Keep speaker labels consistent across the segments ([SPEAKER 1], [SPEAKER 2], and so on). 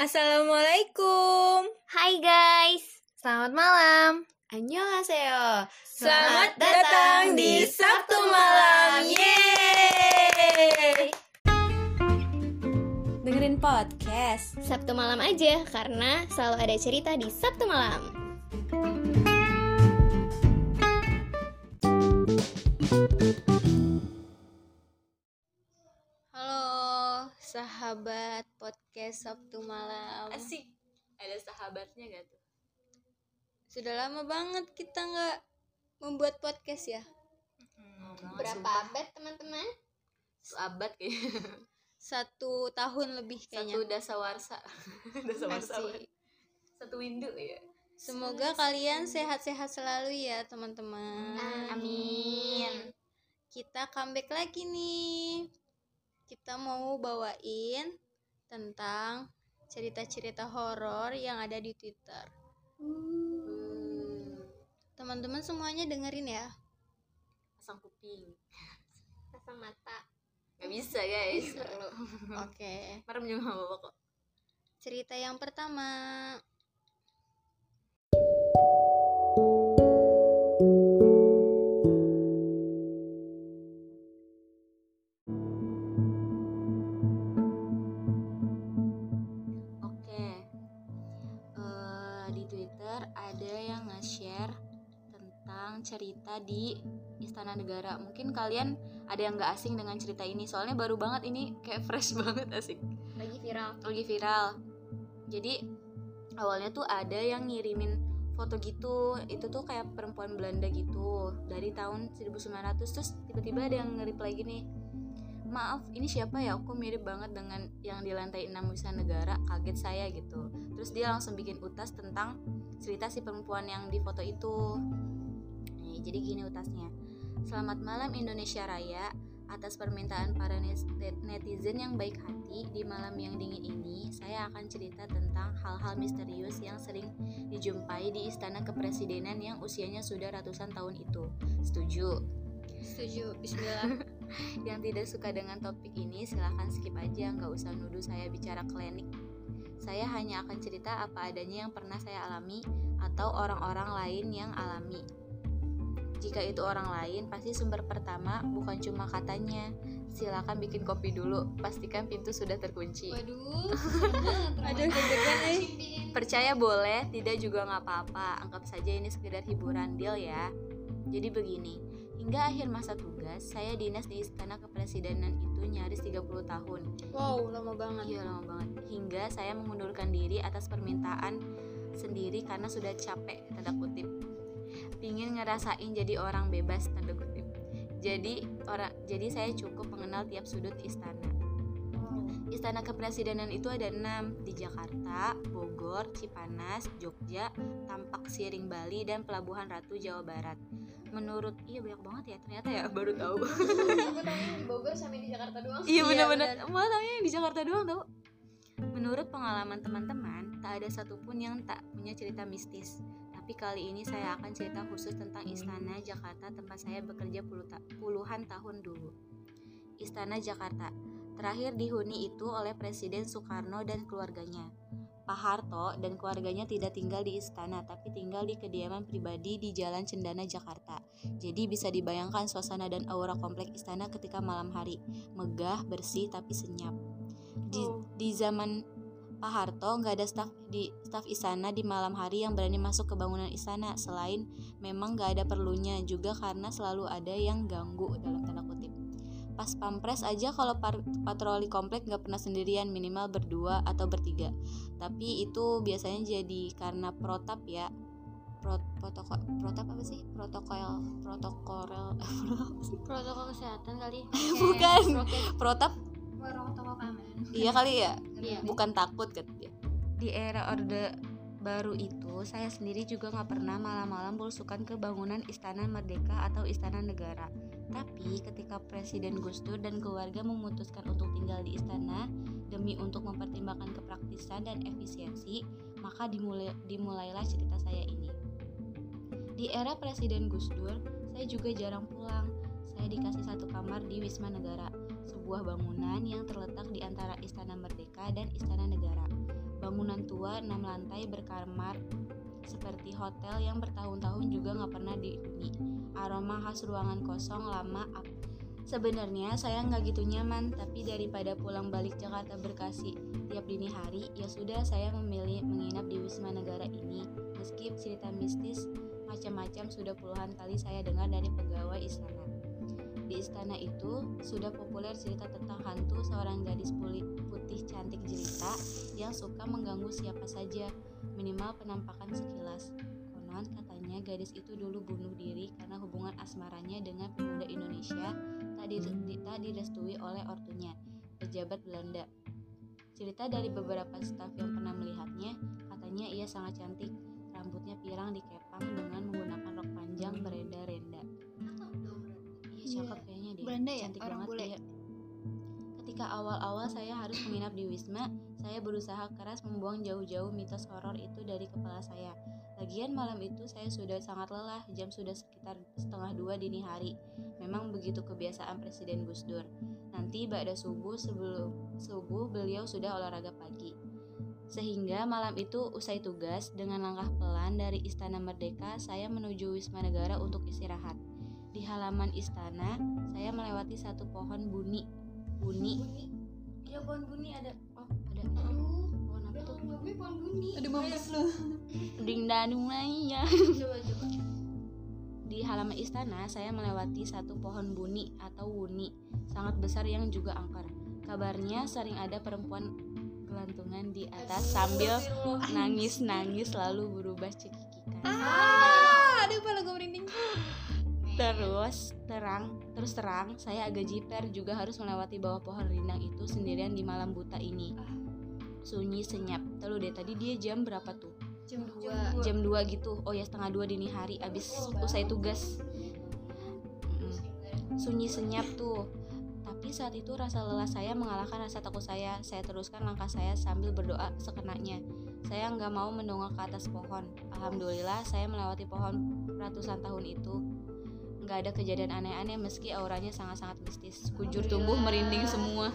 [SPEAKER 1] Assalamualaikum.
[SPEAKER 2] Hai guys.
[SPEAKER 3] Selamat malam.
[SPEAKER 2] Annyeonghaseyo.
[SPEAKER 1] Selamat datang di Sabtu Malam. Yeay.
[SPEAKER 3] Dengerin podcast.
[SPEAKER 2] Sabtu malam aja karena selalu ada cerita di Sabtu malam.
[SPEAKER 3] Sahabat podcast Sabtu malam.
[SPEAKER 1] Asik. Ada sahabatnya gak tuh?
[SPEAKER 3] Sudah lama banget kita nggak membuat podcast ya.
[SPEAKER 2] Berapa abad teman-teman?
[SPEAKER 1] abad kayaknya.
[SPEAKER 3] Satu tahun lebih kayaknya.
[SPEAKER 1] Satu dasawarsa. dasawarsa.
[SPEAKER 3] Asik.
[SPEAKER 1] Satu windu ya.
[SPEAKER 3] Semoga kalian sehat-sehat selalu ya teman-teman.
[SPEAKER 2] Amin.
[SPEAKER 3] Kita comeback lagi nih. Kita mau bawain tentang cerita-cerita horor yang ada di Twitter.
[SPEAKER 1] Hmm.
[SPEAKER 3] Teman-teman semuanya dengerin ya.
[SPEAKER 1] Pasang kuping.
[SPEAKER 2] Pasang mata.
[SPEAKER 1] Gak bisa guys.
[SPEAKER 3] Oke.
[SPEAKER 1] Merem juga gak apa-apa kok.
[SPEAKER 3] Cerita yang pertama.
[SPEAKER 1] Di Istana Negara. Mungkin kalian ada yang nggak asing dengan cerita ini. Soalnya baru banget ini kayak fresh banget asik.
[SPEAKER 2] Lagi viral.
[SPEAKER 1] Lagi viral. Jadi awalnya tuh ada yang ngirimin foto gitu. Itu tuh kayak perempuan Belanda gitu dari tahun 1900 terus tiba-tiba ada yang nge-reply gini. Maaf, ini siapa ya? Kok mirip banget dengan yang di lantai 6 Wisma Negara. Kaget saya gitu. Terus dia langsung bikin utas tentang cerita si perempuan yang di foto itu. Jadi gini utasnya. Selamat malam Indonesia Raya. Atas permintaan para netizen yang baik hati, di malam yang dingin ini, saya akan cerita tentang hal-hal misterius yang sering dijumpai di istana kepresidenan yang usianya sudah ratusan tahun itu. Setuju?
[SPEAKER 3] Setuju. Bismillah.
[SPEAKER 1] Yang tidak suka dengan topik ini silahkan skip aja, nggak usah nuduh saya bicara klinik. Saya hanya akan cerita apa adanya yang pernah saya alami atau orang-orang lain yang alami. Jika itu orang lain, pasti sumber pertama bukan cuma katanya. Silakan bikin kopi dulu, pastikan pintu sudah terkunci.
[SPEAKER 3] Waduh. Eh.
[SPEAKER 1] Percaya boleh, tidak juga nggak apa-apa. Anggap saja ini sekedar hiburan deal ya. Jadi begini, hingga akhir masa tugas, saya dinas di istana kepresidenan itu nyaris 30 tahun.
[SPEAKER 3] Wow, lama banget.
[SPEAKER 1] Iya lama banget. Hingga saya mengundurkan diri atas permintaan sendiri karena sudah capek tanda kutip. Pingin ngerasain jadi orang bebas tanda kutip. Jadi orang jadi saya cukup mengenal tiap sudut istana. Istana kepresidenan itu ada enam di Jakarta, Bogor, Cipanas, Jogja, Tampak Siring Bali, dan Pelabuhan Ratu Jawa Barat. Menurut iya banyak banget ya ternyata ya baru tahu.
[SPEAKER 2] Aku tahu di Bogor sama di Jakarta doang.
[SPEAKER 1] Iya benar-benar. Malah taunya yang di Jakarta doang tau. Menurut pengalaman teman-teman, tak ada satupun yang tak punya cerita mistis. Tapi kali ini saya akan cerita khusus tentang Istana Jakarta tempat saya bekerja puluhan tahun dulu. Istana Jakarta terakhir dihuni itu oleh Presiden Soekarno dan keluarganya. Pak Harto dan keluarganya tidak tinggal di istana, tapi tinggal di kediaman pribadi di Jalan Cendana, Jakarta. Jadi bisa dibayangkan suasana dan aura komplek istana ketika malam hari megah, bersih tapi senyap. Di,
[SPEAKER 3] Oh.
[SPEAKER 1] di zaman Pak Harto nggak ada staf di staf istana di malam hari yang berani masuk ke bangunan istana selain memang nggak ada perlunya juga karena selalu ada yang ganggu dalam tanda kutip. Pas pampres aja kalau patroli komplek nggak pernah sendirian minimal berdua atau bertiga. Tapi itu biasanya jadi karena protap ya. Pro, protokol protap apa sih? Protokol protokol
[SPEAKER 3] Protokol kesehatan kali.
[SPEAKER 1] Bukan.
[SPEAKER 3] Prokes.
[SPEAKER 2] Keamanan.
[SPEAKER 1] iya kali ya?
[SPEAKER 3] Iya.
[SPEAKER 1] bukan takut kan di era orde baru itu saya sendiri juga nggak pernah malam-malam belusukan ke bangunan istana merdeka atau istana negara. Tapi ketika presiden Gus Dur dan keluarga memutuskan untuk tinggal di istana demi untuk mempertimbangkan kepraktisan dan efisiensi maka dimulai dimulailah cerita saya ini. Di era presiden Gus Dur saya juga jarang pulang. Saya dikasih satu kamar di Wisma Negara sebuah bangunan yang terletak di antara Istana Merdeka dan Istana Negara. Bangunan tua enam lantai berkamar seperti hotel yang bertahun-tahun juga nggak pernah dihuni. Aroma khas ruangan kosong lama up. Sebenarnya saya nggak gitu nyaman, tapi daripada pulang balik Jakarta Bekasi tiap dini hari, ya sudah saya memilih menginap di Wisma Negara ini. Meski cerita mistis macam-macam sudah puluhan kali saya dengar dari pegawai istana. Di istana itu sudah populer cerita tentang hantu seorang gadis putih cantik jelita yang suka mengganggu siapa saja, minimal penampakan sekilas. Konon katanya gadis itu dulu bunuh diri karena hubungan asmaranya dengan pemuda Indonesia tak, direstui oleh ortunya, pejabat Belanda. Cerita dari beberapa staf yang pernah melihatnya, katanya ia sangat cantik, rambutnya pirang dikepang dengan menggunakan rok panjang berenda-renda. Iya, cakep kayaknya dia.
[SPEAKER 3] Belanda ya,
[SPEAKER 1] Cantik
[SPEAKER 3] orang
[SPEAKER 1] banget
[SPEAKER 3] bule.
[SPEAKER 1] dia. Ketika awal-awal saya harus menginap di Wisma, saya berusaha keras membuang jauh-jauh mitos horor itu dari kepala saya. Lagian malam itu saya sudah sangat lelah, jam sudah sekitar setengah dua dini hari. Memang begitu kebiasaan Presiden Gus Dur. Nanti pada subuh sebelum subuh beliau sudah olahraga pagi. Sehingga malam itu usai tugas dengan langkah pelan dari Istana Merdeka saya menuju Wisma Negara untuk istirahat. Di halaman istana, saya melewati satu pohon buni. Buni. Iya pohon buni ada. Oh, ada. Pohon apa tuh?
[SPEAKER 3] Ada mampus lu.
[SPEAKER 1] Ding danung ya.
[SPEAKER 3] Coba coba.
[SPEAKER 1] Di halaman istana, saya melewati satu pohon buni atau wuni, sangat besar yang juga angker. Kabarnya sering ada perempuan gelantungan di atas sambil nangis-nangis lalu berubah cekikikan.
[SPEAKER 3] Ah, aduh kepala gue merinding.
[SPEAKER 1] Terus terang, terus terang, saya agak jiper juga harus melewati bawah pohon rindang itu sendirian di malam buta ini. Sunyi senyap. Telu deh tadi dia jam berapa tuh?
[SPEAKER 3] Jam 2.
[SPEAKER 1] Jam 2 gitu. Oh ya setengah dua dini hari abis usai tugas. Sunyi senyap tuh. Tapi saat itu rasa lelah saya mengalahkan rasa takut saya. Saya teruskan langkah saya sambil berdoa sekenanya. Saya nggak mau mendongak ke atas pohon. Alhamdulillah saya melewati pohon ratusan tahun itu. Nggak ada kejadian aneh-aneh meski auranya sangat-sangat mistis. Kujur tumbuh merinding semua.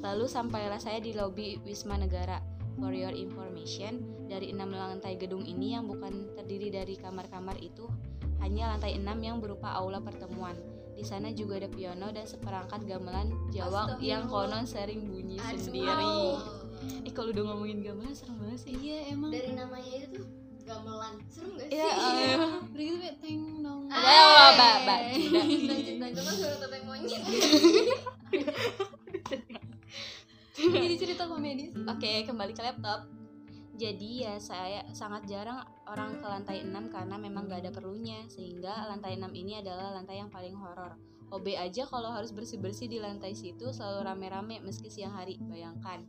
[SPEAKER 1] Lalu sampailah saya di lobi Wisma Negara. For your information, dari enam lantai gedung ini yang bukan terdiri dari kamar-kamar itu, hanya lantai enam yang berupa aula pertemuan. Di sana juga ada piano dan seperangkat gamelan Jawa yang konon sering bunyi sendiri. Eh kalau udah ngomongin gamelan serem banget sih.
[SPEAKER 3] Iya emang.
[SPEAKER 2] Dari namanya itu tuh gamelan. Seru gak sih?
[SPEAKER 1] Iya, eh.
[SPEAKER 3] Udah gitu kayak teng dong.
[SPEAKER 1] Ya, mbak, mbak, mbak,
[SPEAKER 2] lanjut kan suara topeng monyet.
[SPEAKER 3] Jadi cerita komedi.
[SPEAKER 1] Oke, kembali ke laptop. Jadi ya saya sangat jarang orang ke lantai 6 karena memang gak ada perlunya Sehingga lantai 6 ini adalah lantai yang paling horor OB aja kalau harus bersih-bersih di lantai situ selalu rame-rame meski siang hari, bayangkan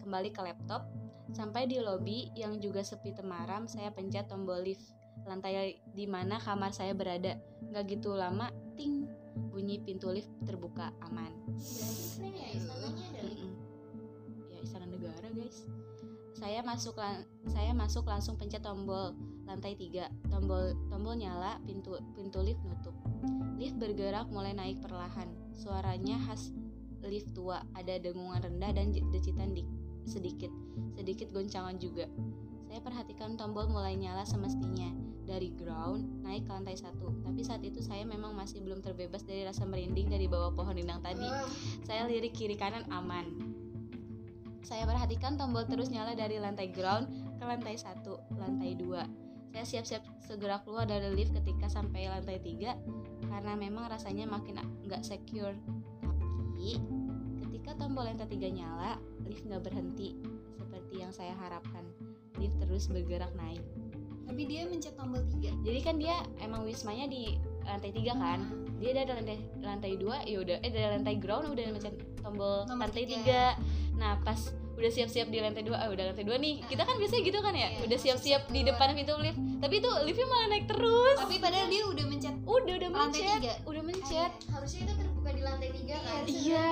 [SPEAKER 1] Kembali ke laptop, sampai di lobi yang juga sepi temaram saya pencet tombol lift Lantai di mana kamar saya berada Gak gitu lama, ting, bunyi pintu lift terbuka aman
[SPEAKER 2] ya.
[SPEAKER 1] Ya istana negara guys. Saya masuk saya masuk langsung pencet tombol lantai 3. Tombol tombol nyala, pintu pintu lift nutup. Lift bergerak mulai naik perlahan. Suaranya khas lift tua, ada dengungan rendah dan decitan di- sedikit. Sedikit goncangan juga. Saya perhatikan tombol mulai nyala semestinya dari ground naik ke lantai satu. Tapi saat itu saya memang masih belum terbebas dari rasa merinding dari bawah pohon rindang tadi. Saya lirik kiri kanan aman. Saya perhatikan tombol terus nyala dari lantai ground ke lantai satu, lantai dua. Saya siap-siap segera keluar dari lift ketika sampai lantai tiga karena memang rasanya makin nggak secure. Tapi ketika tombol lantai tiga nyala, lift nggak berhenti seperti yang saya harapkan. Lift terus bergerak naik.
[SPEAKER 3] Tapi dia mencet tombol 3.
[SPEAKER 1] Jadi kan dia emang wismanya di lantai tiga kan? Dia dari lantai lantai dua, ya udah eh dari lantai ground udah mencet tombol
[SPEAKER 3] Nomor
[SPEAKER 1] lantai
[SPEAKER 3] tiga.
[SPEAKER 1] tiga. Nah pas udah siap-siap di lantai dua, ah udah lantai dua nih. Kita kan biasanya gitu kan ya,
[SPEAKER 3] Iya,
[SPEAKER 1] udah siap-siap di depan pintu lift. Tapi itu liftnya malah naik terus.
[SPEAKER 3] Tapi padahal dia udah mencet
[SPEAKER 1] Udah udah
[SPEAKER 3] lantai
[SPEAKER 1] mencet,
[SPEAKER 3] tiga.
[SPEAKER 1] udah mencet.
[SPEAKER 2] Harusnya itu terbuka di lantai tiga kan?
[SPEAKER 1] Iya.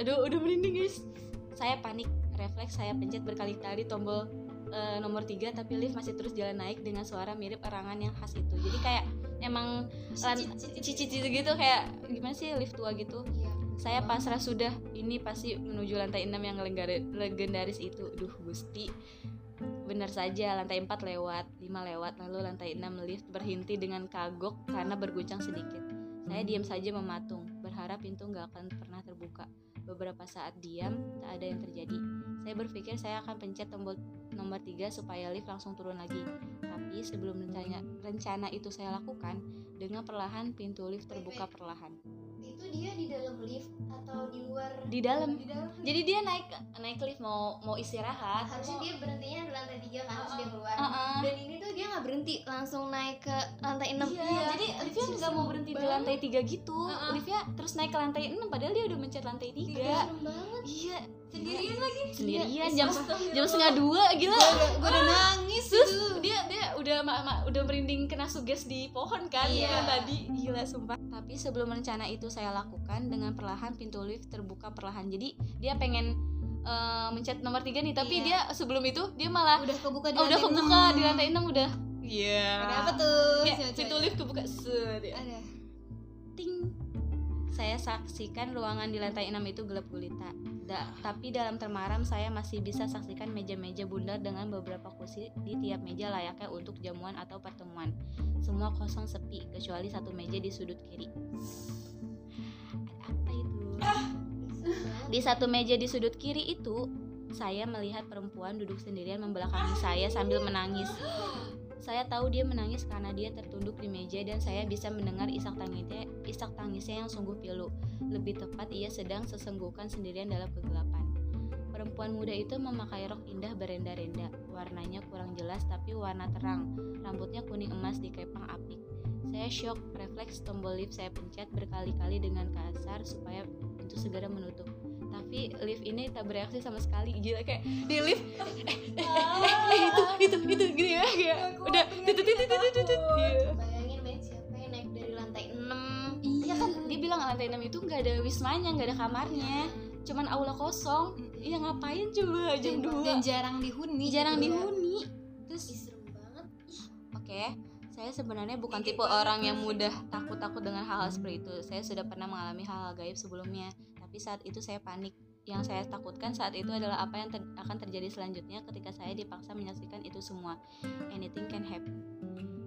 [SPEAKER 1] Aduh udah merinding guys. Saya panik, refleks saya pencet berkali-kali tombol eh, nomor tiga tapi lift masih terus jalan naik dengan suara mirip erangan yang khas itu. Jadi kayak emang cici-cici gitu kayak gimana sih lift tua gitu
[SPEAKER 2] Iya.
[SPEAKER 1] Saya pasrah sudah. Ini pasti menuju lantai 6 yang legendaris, itu. Duh gusti. Benar saja lantai 4 lewat 5 lewat lalu lantai 6 lift berhenti dengan kagok karena berguncang sedikit. Saya diam saja mematung berharap pintu nggak akan pernah terbuka. Beberapa saat diam tak ada yang terjadi. Saya berpikir saya akan pencet tombol nomor 3 supaya lift langsung turun lagi. Tapi sebelum rencana, rencana itu saya lakukan dengan perlahan pintu lift terbuka perlahan
[SPEAKER 2] dia di dalam lift atau di luar?
[SPEAKER 1] di dalam
[SPEAKER 2] Di dalam.
[SPEAKER 1] jadi dia naik naik lift mau mau istirahat
[SPEAKER 2] Harusnya dia berhentinya di lantai tiga kan terus dia keluar.
[SPEAKER 1] Heeh.
[SPEAKER 2] Dan ini berhenti, langsung naik ke lantai enam.
[SPEAKER 1] Iya, jadi liftnya nggak mau berhenti di lantai tiga gitu.
[SPEAKER 3] Heeh.
[SPEAKER 1] Liftnya terus naik ke lantai 6 padahal dia udah mencet lantai
[SPEAKER 2] Iya,
[SPEAKER 1] tiga. Iya,
[SPEAKER 3] Sendirian lagi.
[SPEAKER 1] sendirian jam jam setengah dua gila.
[SPEAKER 3] Gue udah nangis
[SPEAKER 1] Terus
[SPEAKER 3] itu.
[SPEAKER 1] dia dia udah ma- ma- udah merinding kena suges di pohon kan
[SPEAKER 3] Iya.
[SPEAKER 1] kan tadi gila sumpah. Tapi sebelum rencana itu saya lakukan dengan perlahan pintu lift terbuka perlahan. Jadi dia pengen eh, mencet nomor tiga nih tapi
[SPEAKER 3] Iya.
[SPEAKER 1] dia sebelum itu dia malah
[SPEAKER 3] Udah kebuka di
[SPEAKER 1] oh, udah
[SPEAKER 3] lantai
[SPEAKER 1] kebuka
[SPEAKER 3] enam.
[SPEAKER 1] di lantai 6 udah. Iya.
[SPEAKER 3] Ada apa tuh?
[SPEAKER 1] Ya,
[SPEAKER 3] Coba,
[SPEAKER 1] pintu lift kebuka set ya.
[SPEAKER 3] Ada.
[SPEAKER 1] ting. Saya saksikan ruangan di lantai 6 itu gelap gulita. Da- tapi dalam termaram saya masih bisa saksikan meja-meja bundar dengan beberapa kursi di tiap meja layaknya untuk jamuan atau pertemuan. Semua kosong sepi kecuali satu meja di sudut kiri. Ada apa itu? Di satu meja di sudut kiri itu saya melihat perempuan duduk sendirian membelakangi saya sambil menangis saya tahu dia menangis karena dia tertunduk di meja dan saya bisa mendengar isak tangisnya, isak tangisnya yang sungguh pilu. Lebih tepat ia sedang sesenggukan sendirian dalam kegelapan. Perempuan muda itu memakai rok indah berenda-renda. Warnanya kurang jelas tapi warna terang. Rambutnya kuning emas dikepang apik. Saya shock, refleks tombol lift saya pencet berkali-kali dengan kasar supaya pintu segera menutup. Tapi lift ini tak bereaksi sama sekali. Gila kayak di lift eh, eh, eh, eh, itu itu itu gini ya kayak udah tutut tutut tutut Iya.
[SPEAKER 2] Bayangin men siapa yang naik dari lantai 6
[SPEAKER 1] Iya kan dia bilang lantai 6 itu nggak ada wismanya, nggak ada kamarnya, cuman aula kosong. Iya ngapain coba jam
[SPEAKER 3] Dan- Dan
[SPEAKER 1] 2
[SPEAKER 3] jarang dihuni.
[SPEAKER 1] Jarang
[SPEAKER 3] gitu.
[SPEAKER 1] dihuni.
[SPEAKER 2] Ih,
[SPEAKER 1] Terus
[SPEAKER 2] serem banget.
[SPEAKER 1] oke, saya sebenarnya bukan tipe orang yang mudah takut-takut dengan hal-hal seperti itu. Saya sudah pernah mengalami hal-hal gaib sebelumnya, tapi saat itu saya panik. Yang saya takutkan saat itu adalah apa yang ter- akan terjadi selanjutnya ketika saya dipaksa menyaksikan itu semua. Anything can happen.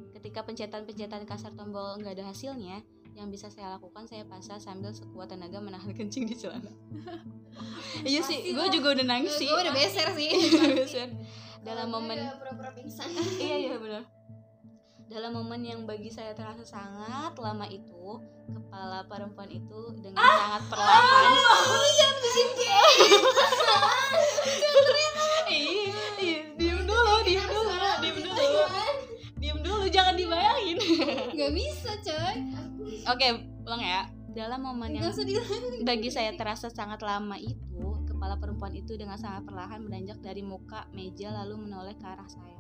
[SPEAKER 1] Ketika pencetan-pencetan kasar tombol nggak ada hasilnya, yang bisa saya lakukan saya pasrah sambil sekuat tenaga menahan kencing di celana. iya sih, gue juga udah nangis sih.
[SPEAKER 3] Gue udah beser sih.
[SPEAKER 1] Beser. Dalam momen
[SPEAKER 2] udah pura-pura pingsan.
[SPEAKER 1] iya iya benar dalam momen yang bagi saya terasa sangat lama itu kepala perempuan itu dengan sangat perlahan. Iya iya diem dulu diem dulu diem dulu. Diem dulu jangan dibayangin.
[SPEAKER 3] Gak bisa coy.
[SPEAKER 1] oke ulang ya. Dalam momen yang bagi saya terasa sangat lama itu kepala perempuan itu dengan sangat perlahan beranjak dari muka meja lalu menoleh ke arah saya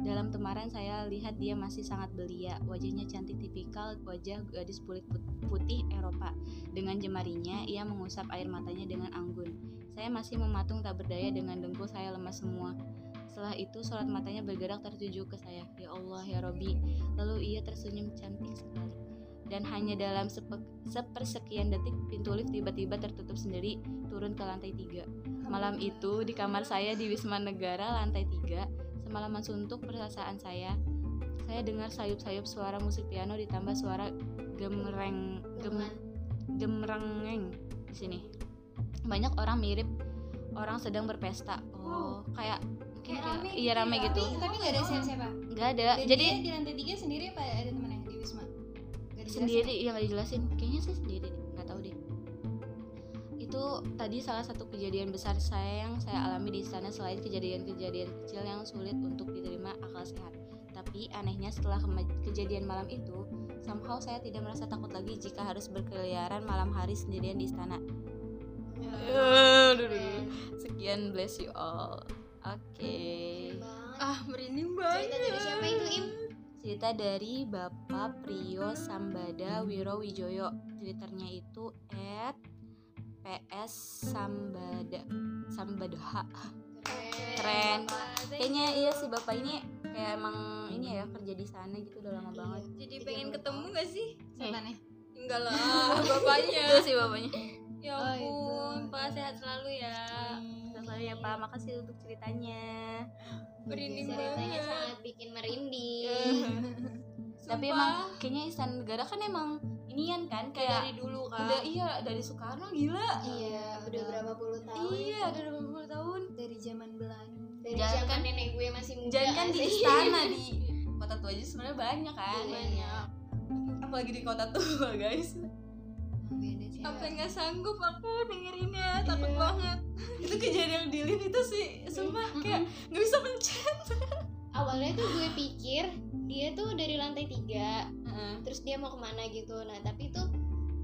[SPEAKER 1] dalam temaran saya lihat dia masih sangat belia. Wajahnya cantik tipikal wajah gadis kulit put- putih Eropa. Dengan jemarinya ia mengusap air matanya dengan anggun. Saya masih mematung tak berdaya dengan dengkul saya lemas semua. Setelah itu sorot matanya bergerak tertuju ke saya. Ya Allah ya Robi lalu ia tersenyum cantik sekali. Dan hanya dalam sepe- sepersekian detik pintu lift tiba-tiba tertutup sendiri turun ke lantai tiga. Malam itu di kamar saya di Wisma Negara lantai tiga semalaman suntuk perasaan saya saya dengar sayup-sayup suara musik piano ditambah suara gemereng gem, gemerengeng di sini. Banyak orang mirip orang sedang berpesta. Oh, kayak
[SPEAKER 2] Kayak rame
[SPEAKER 1] iya
[SPEAKER 2] gitu
[SPEAKER 1] rame
[SPEAKER 2] ya.
[SPEAKER 1] gitu.
[SPEAKER 3] Tapi, tapi gak ada siapa-siapa.
[SPEAKER 1] Nggak ada.
[SPEAKER 3] Dan
[SPEAKER 1] Jadi
[SPEAKER 3] dia di lantai tiga sendiri apa ada temannya di Wisma? Gak
[SPEAKER 1] sendiri yang gak dijelasin kayaknya sih sendiri nggak tahu deh itu tadi salah satu kejadian besar saya yang saya alami di sana selain kejadian-kejadian kecil yang sulit untuk diterima akal sehat tapi anehnya setelah kejadian malam itu somehow saya tidak merasa takut lagi jika harus berkeliaran malam hari sendirian di istana sekian bless you all oke
[SPEAKER 2] banget.
[SPEAKER 3] Ah, merinding
[SPEAKER 2] Cerita
[SPEAKER 3] banget.
[SPEAKER 2] dari siapa itu Im?
[SPEAKER 1] cerita dari Bapak Priyo Sambada Wiro Wijoyo twitternya itu at ps Sambada Sambada. Keren. kayaknya iya sih bapak ini kayak emang ini ya kerja di sana gitu udah lama banget.
[SPEAKER 3] Jadi pengen ketemu gak sih? Setannya? enggak lah bapaknya.
[SPEAKER 1] Itu sih bapaknya.
[SPEAKER 3] Ya
[SPEAKER 2] Oh,
[SPEAKER 3] ampun pak sehat selalu ya.
[SPEAKER 1] Selalu ya pak. Makasih untuk ceritanya.
[SPEAKER 3] Merinding
[SPEAKER 2] ceritanya
[SPEAKER 3] banget.
[SPEAKER 2] sangat bikin merinding.
[SPEAKER 1] Tapi emang kayaknya istana negara kan emang inian kan
[SPEAKER 3] kayak dari dulu kan
[SPEAKER 1] udah iya dari Soekarno gila.
[SPEAKER 2] Iya udah berapa puluh tahun.
[SPEAKER 1] Iya udah berapa puluh tahun.
[SPEAKER 4] Dari zaman Belanda
[SPEAKER 2] dari
[SPEAKER 1] Jangan
[SPEAKER 2] zaman
[SPEAKER 1] kan-
[SPEAKER 2] nenek gue masih muda
[SPEAKER 1] jangan kan di istana di kota tua aja sebenarnya banyak kan.
[SPEAKER 2] Banyak.
[SPEAKER 1] apalagi di kota tua guys.
[SPEAKER 3] Sampai nggak sanggup aku dengerinnya takut
[SPEAKER 1] Iya.
[SPEAKER 3] banget.
[SPEAKER 1] Itu kejadian di lift itu sih sumpah kayak nggak bisa pencet.
[SPEAKER 2] Awalnya tuh gue pikir dia tuh dari lantai tiga terus dia mau ke mana gitu. Nah tapi tuh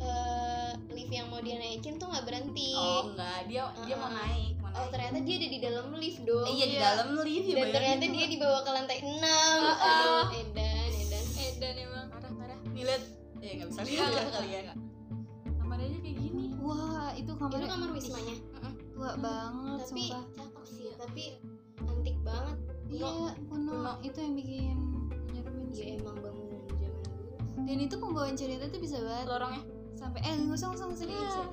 [SPEAKER 2] eh, lift yang mau dia naikin tuh nggak berhenti.
[SPEAKER 1] Oh enggak dia dia mau naik mau
[SPEAKER 2] oh
[SPEAKER 1] naik.
[SPEAKER 2] ternyata dia ada di dalam lift dong.
[SPEAKER 1] Iya di dalam lift ya
[SPEAKER 2] dan
[SPEAKER 1] bayangin
[SPEAKER 2] ternyata dia dibawa ke lantai enam.
[SPEAKER 3] Uh-uh.
[SPEAKER 2] aduh edan edan.
[SPEAKER 3] Edan emang.
[SPEAKER 1] Parah parah. Nih lihat. Ya nggak bisa lihat
[SPEAKER 3] Enggak,
[SPEAKER 1] lah kalian kamarnya aja kayak gini.
[SPEAKER 4] Wah itu
[SPEAKER 2] itu
[SPEAKER 4] kamarnya
[SPEAKER 2] kamar wismanya.
[SPEAKER 4] tua banget
[SPEAKER 2] tapi
[SPEAKER 4] sumpah.
[SPEAKER 2] cakep sih tapi antik banget.
[SPEAKER 4] Iya kuno
[SPEAKER 1] kuno.
[SPEAKER 4] itu yang bikin nyeremin
[SPEAKER 2] ya
[SPEAKER 4] sih.
[SPEAKER 2] emang bangunan zaman dulu
[SPEAKER 4] dan itu pembawaan cerita tuh bisa banget.
[SPEAKER 1] Lorongnya?
[SPEAKER 4] Sampai eh nggak usah nggak usah nggak usah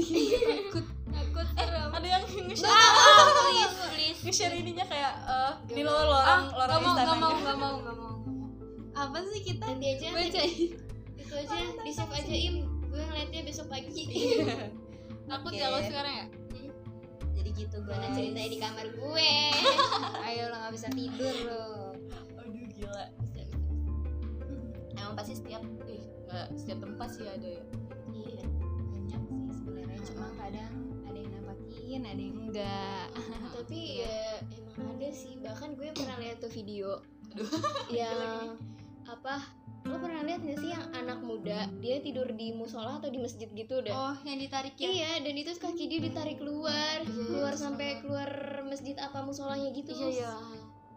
[SPEAKER 1] Iya.
[SPEAKER 4] takut
[SPEAKER 3] takut serem.
[SPEAKER 1] ada yang nge-share?
[SPEAKER 3] Please please.
[SPEAKER 1] Nge-share ininya kayak eh di
[SPEAKER 2] Gak mau.
[SPEAKER 1] lorong
[SPEAKER 3] ah
[SPEAKER 1] lorong
[SPEAKER 3] nggak mau nggak
[SPEAKER 1] istananya.
[SPEAKER 3] mau nggak mau nggak mau
[SPEAKER 4] apa sih kita?
[SPEAKER 2] Nanti aja
[SPEAKER 3] baca
[SPEAKER 2] itu aja di save aja im. Gue ngeliatnya besok pagi.
[SPEAKER 3] Takut
[SPEAKER 1] Oke.
[SPEAKER 3] ya kalau sekarang ya?
[SPEAKER 1] Jadi gitu
[SPEAKER 2] mana
[SPEAKER 1] guys.
[SPEAKER 2] ceritanya di kamar gue.
[SPEAKER 4] Ayo lo nggak bisa tidur lo.
[SPEAKER 1] Aduh gila emang pasti setiap eh nggak setiap tempat sih ada ya.
[SPEAKER 2] Iya
[SPEAKER 4] banyak sih sebenarnya cuma kadang ada yang nampakin ada yang enggak.
[SPEAKER 2] Tapi ya emang ada sih bahkan gue pernah lihat tuh video. Yang apa lo pernah lihat gak sih yang anak muda dia tidur di musola atau di masjid gitu udah
[SPEAKER 3] oh yang ditarik ya?
[SPEAKER 2] Iya, dan itu kaki dia ditarik keluar, keluar sampai keluar masjid apa musolanya gitu.
[SPEAKER 3] iya iya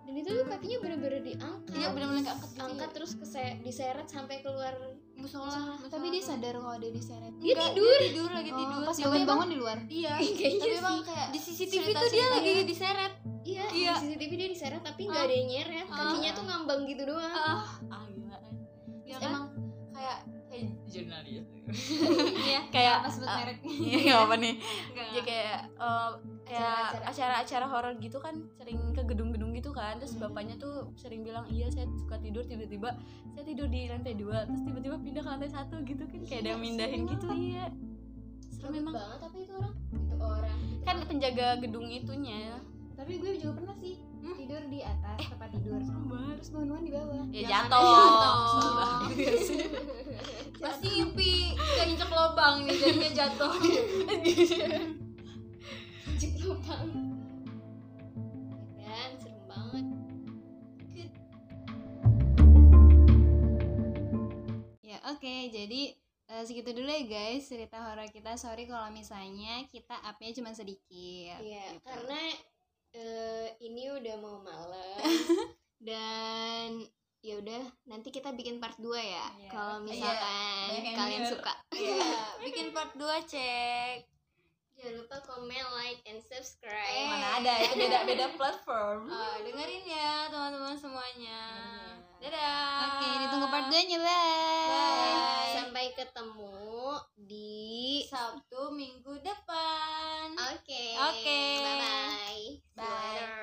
[SPEAKER 2] Dan itu tuh kakinya bener-bener diangkat.
[SPEAKER 3] iya benar-benar nggak angkat gitu
[SPEAKER 2] angkat
[SPEAKER 3] ya.
[SPEAKER 2] terus kese- diseret sampai keluar.
[SPEAKER 3] musola
[SPEAKER 4] tapi dia sadar kalau dia diseret
[SPEAKER 2] Dia
[SPEAKER 3] Enggak,
[SPEAKER 2] tidur.
[SPEAKER 3] dia tidur lagi
[SPEAKER 4] Oh,
[SPEAKER 3] tidur
[SPEAKER 4] pas bangun
[SPEAKER 3] emang-
[SPEAKER 4] bangun di luar
[SPEAKER 3] iya
[SPEAKER 2] Kayaknya
[SPEAKER 3] tapi emang kayak di CCTV
[SPEAKER 4] cerita-
[SPEAKER 3] tuh dia lagi
[SPEAKER 4] ya.
[SPEAKER 3] diseret
[SPEAKER 2] Iya,
[SPEAKER 3] Iya.
[SPEAKER 2] di CCTV dia diseret tapi nggak
[SPEAKER 3] Ah.
[SPEAKER 2] ada yang nyeret.
[SPEAKER 3] Ah.
[SPEAKER 2] Kakinya tuh ngambang gitu doang.
[SPEAKER 3] ah
[SPEAKER 1] ah gila kan
[SPEAKER 3] ya kan
[SPEAKER 1] emang kayak kayak jurnalis
[SPEAKER 3] iya
[SPEAKER 1] kayak
[SPEAKER 4] sebut
[SPEAKER 1] ah,
[SPEAKER 4] merek
[SPEAKER 1] iya nggak apa nih ya kayak eh, kayak
[SPEAKER 2] Acara-acara.
[SPEAKER 1] horor gitu kan sering ke gedung-gedung gitu kan terus bapaknya tuh sering bilang iya saya suka tidur tiba-tiba saya tidur di lantai dua terus tiba-tiba pindah ke lantai satu gitu kan kayak ada yang mindahin gitu iya serem memang
[SPEAKER 2] banget tapi itu orang. Itu orang.
[SPEAKER 1] kan penjaga gedung itunya
[SPEAKER 4] tapi gue juga pernah sih
[SPEAKER 3] Hmm?
[SPEAKER 4] tidur di atas tempat tidur terus bangun di bawah
[SPEAKER 1] ya jatuh. Salah.
[SPEAKER 3] pasti ngimpi keinjek lubang nih jadinya jatuh
[SPEAKER 2] Cip lubang.
[SPEAKER 4] Oke, jadi eh, segitu dulu ya guys cerita horor kita. Sorry kalau misalnya kita upnya cuma sedikit.
[SPEAKER 2] Iya,
[SPEAKER 4] gitu.
[SPEAKER 2] karena eh, ini udah mau malam dan ya udah nanti kita bikin part 2 ya.
[SPEAKER 4] Iya.
[SPEAKER 2] Kalau
[SPEAKER 1] Iya,
[SPEAKER 2] misalkan
[SPEAKER 1] yang
[SPEAKER 2] kalian suka.
[SPEAKER 3] iya bikin part 2 cek
[SPEAKER 2] Jangan lupa komen, like, and subscribe.
[SPEAKER 1] mana ada itu beda beda platform
[SPEAKER 3] Ah, dengerin ya teman-teman semuanya dadah
[SPEAKER 4] Oke, ditunggu part 2-nya. Bye.
[SPEAKER 3] Bye.
[SPEAKER 2] Sampai ketemu di
[SPEAKER 3] Sabtu minggu depan
[SPEAKER 2] Oke.
[SPEAKER 3] Oke.
[SPEAKER 2] Bye-bye. See you
[SPEAKER 3] Bye.
[SPEAKER 2] later.